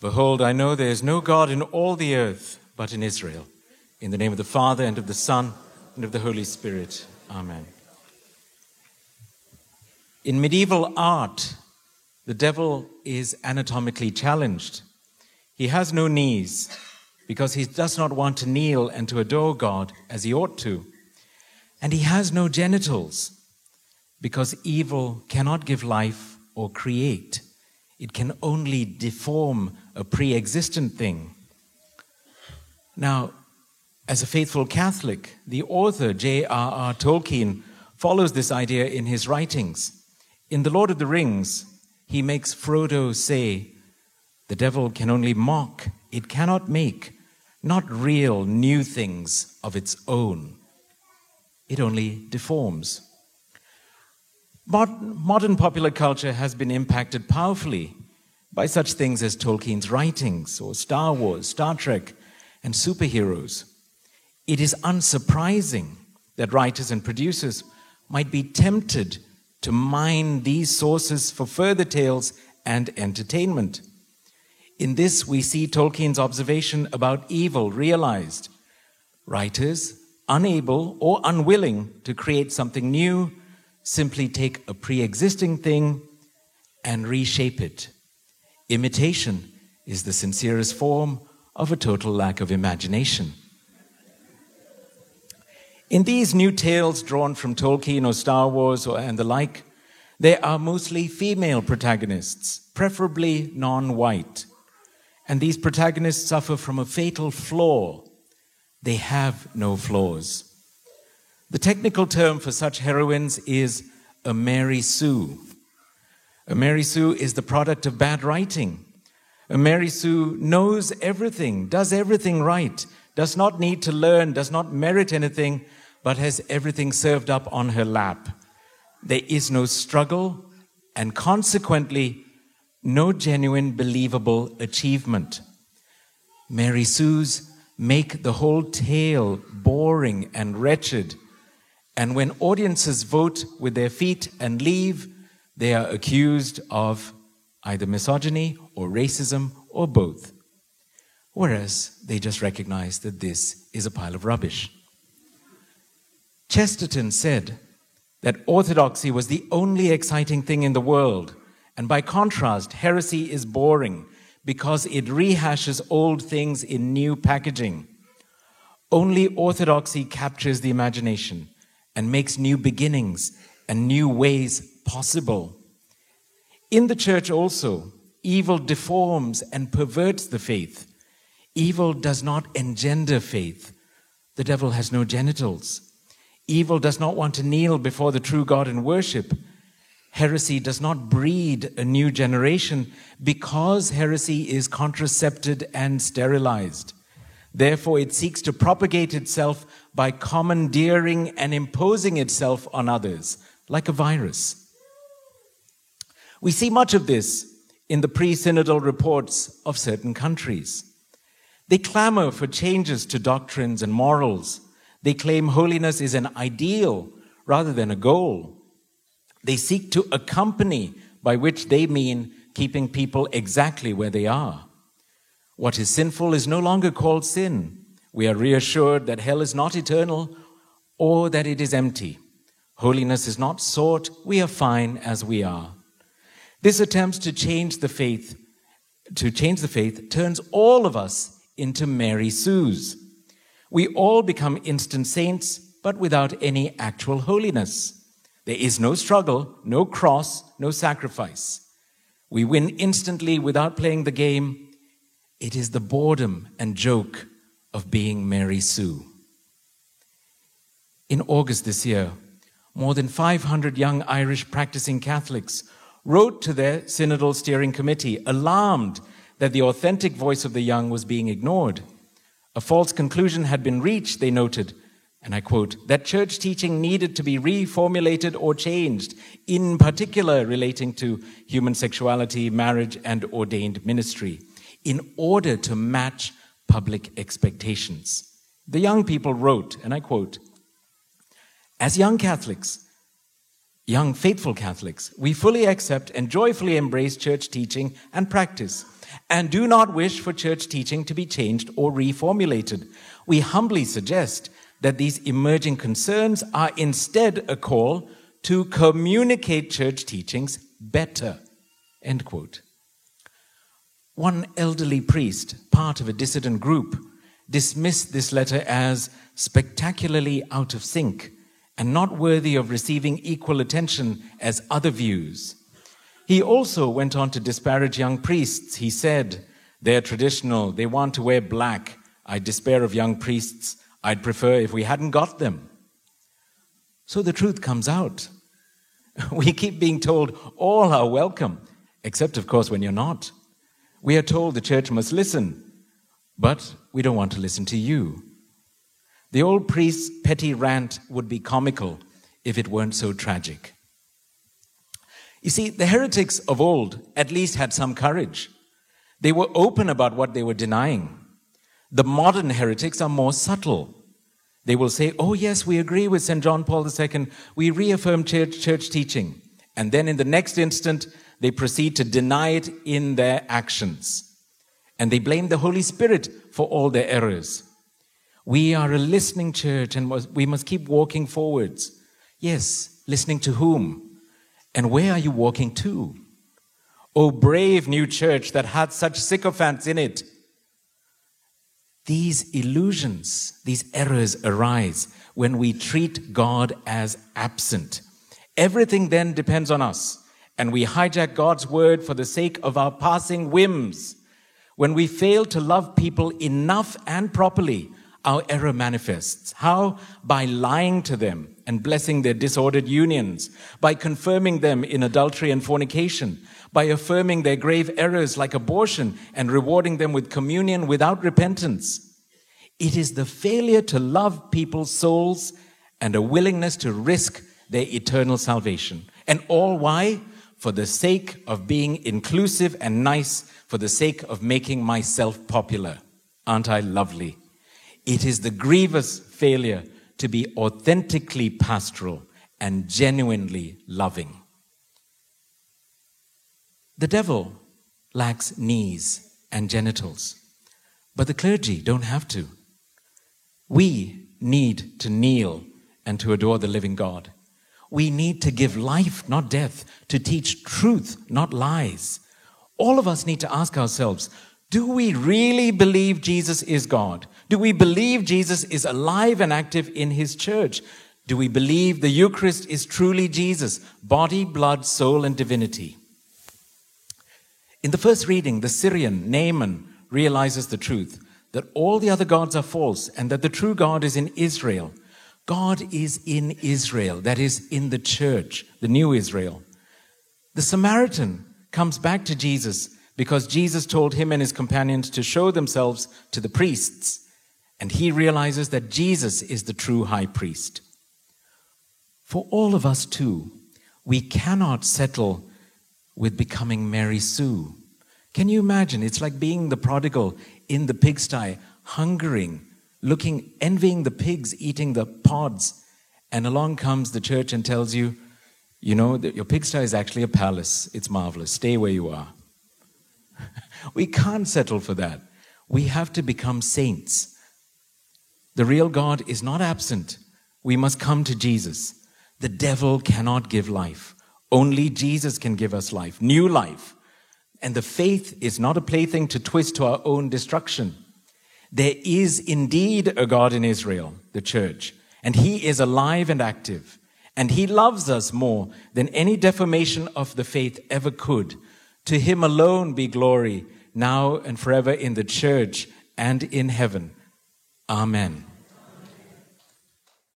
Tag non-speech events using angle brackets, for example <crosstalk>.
Behold, I know there is no God in all the earth but in Israel. In the name of the Father, and of the Son, and of the Holy Spirit. Amen. In medieval art, the devil is anatomically challenged. He has no knees because he does not want to kneel and to adore God as he ought to. And he has no genitals because evil cannot give life or create. It can only deform a pre existent thing. Now, as a faithful Catholic, the author J.R.R. Tolkien follows this idea in his writings. In The Lord of the Rings, he makes Frodo say, The devil can only mock, it cannot make, not real new things of its own. It only deforms. Modern popular culture has been impacted powerfully by such things as Tolkien's writings or Star Wars, Star Trek, and superheroes. It is unsurprising that writers and producers might be tempted to mine these sources for further tales and entertainment. In this, we see Tolkien's observation about evil realized. Writers, unable or unwilling to create something new, simply take a pre existing thing and reshape it. Imitation is the sincerest form of a total lack of imagination. In these new tales drawn from Tolkien or Star Wars or, and the like, there are mostly female protagonists, preferably non white. And these protagonists suffer from a fatal flaw. They have no flaws. The technical term for such heroines is a Mary Sue. A Mary Sue is the product of bad writing. A Mary Sue knows everything, does everything right, does not need to learn, does not merit anything, but has everything served up on her lap. There is no struggle, and consequently, no genuine believable achievement. Mary Sue's make the whole tale boring and wretched and when audiences vote with their feet and leave, they are accused of either misogyny or racism or both. Whereas they just recognize that this is a pile of rubbish. Chesterton said that orthodoxy was the only exciting thing in the world, and by contrast, heresy is boring because it rehashes old things in new packaging. Only orthodoxy captures the imagination and makes new beginnings and new ways possible. In the church also, evil deforms and perverts the faith. Evil does not engender faith. The devil has no genitals. Evil does not want to kneel before the true God in worship. Heresy does not breed a new generation because heresy is contracepted and sterilized. Therefore, it seeks to propagate itself by commandeering and imposing itself on others, like a virus. We see much of this in the pre synodal reports of certain countries. They clamor for changes to doctrines and morals. They claim holiness is an ideal rather than a goal. They seek to accompany, by which they mean keeping people exactly where they are. What is sinful is no longer called sin. We are reassured that hell is not eternal or that it is empty. Holiness is not sought. We are fine as we are. This attempts to change the faith, to change the faith, turns all of us into Mary Sues. We all become instant saints, but without any actual holiness. There is no struggle, no cross, no sacrifice. We win instantly without playing the game it is the boredom and joke of being Mary Sue. In August this year, more than 500 young Irish practicing Catholics wrote to their synodal steering committee, alarmed that the authentic voice of the young was being ignored. A false conclusion had been reached, they noted, and I quote, that church teaching needed to be reformulated or changed, in particular relating to human sexuality, marriage, and ordained ministry in order to match public expectations. The young people wrote, and I quote, As young Catholics, young faithful Catholics, we fully accept and joyfully embrace church teaching and practice. and do not wish for church teaching to be changed or reformulated. We humbly suggest that these emerging concerns are instead a call to communicate church teachings better. End quote. One elderly priest, part of a dissident group, dismissed this letter as spectacularly out of sync and not worthy of receiving equal attention as other views. He also went on to disparage young priests. He said, They're traditional, they want to wear black. I despair of young priests. I'd prefer if we hadn't got them. So the truth comes out. <laughs> We keep being told all are welcome, except, of course, when you're not. We are told the church must listen, but we don't want to listen to you. The old priest's petty rant would be comical if it weren't so tragic. You see, the heretics of old at least had some courage. They were open about what they were denying. The modern heretics are more subtle. They will say, Oh, yes, we agree with St. John Paul II. We reaffirm church, church teaching. And then in the next instant, they proceed to deny it in their actions. And they blame the Holy Spirit for all their errors. We are a listening church and we must keep walking forwards. Yes, listening to whom? And where are you walking to? Oh, brave new church that had such sycophants in it. These illusions, these errors arise when we treat God as absent. Everything then depends on us, and we hijack God's word for the sake of our passing whims. When we fail to love people enough and properly, our error manifests. How? By lying to them and blessing their disordered unions, by confirming them in adultery and fornication, by affirming their grave errors like abortion and rewarding them with communion without repentance. It is the failure to love people's souls and a willingness to risk their eternal salvation. And all why? For the sake of being inclusive and nice, for the sake of making myself popular. Aren't I lovely? It is the grievous failure to be authentically pastoral and genuinely loving. The devil lacks knees and genitals, but the clergy don't have to. We need to kneel and to adore the living God. We need to give life, not death, to teach truth, not lies. All of us need to ask ourselves do we really believe Jesus is God? Do we believe Jesus is alive and active in his church? Do we believe the Eucharist is truly Jesus, body, blood, soul, and divinity? In the first reading, the Syrian, Naaman, realizes the truth that all the other gods are false and that the true God is in Israel. God is in Israel, that is, in the church, the new Israel. The Samaritan comes back to Jesus because Jesus told him and his companions to show themselves to the priests. And he realizes that Jesus is the true high priest. For all of us, too, we cannot settle with becoming Mary Sue. Can you imagine? It's like being the prodigal in the pigsty, hungering, looking, envying the pigs eating the pods. And along comes the church and tells you, you know, that your pigsty is actually a palace. It's marvelous. Stay where you are. <laughs> we can't settle for that. We have to become saints. The real God is not absent. We must come to Jesus. The devil cannot give life. Only Jesus can give us life, new life. And the faith is not a plaything to twist to our own destruction. There is indeed a God in Israel, the church, and he is alive and active. And he loves us more than any defamation of the faith ever could. To him alone be glory, now and forever in the church and in heaven. Amen.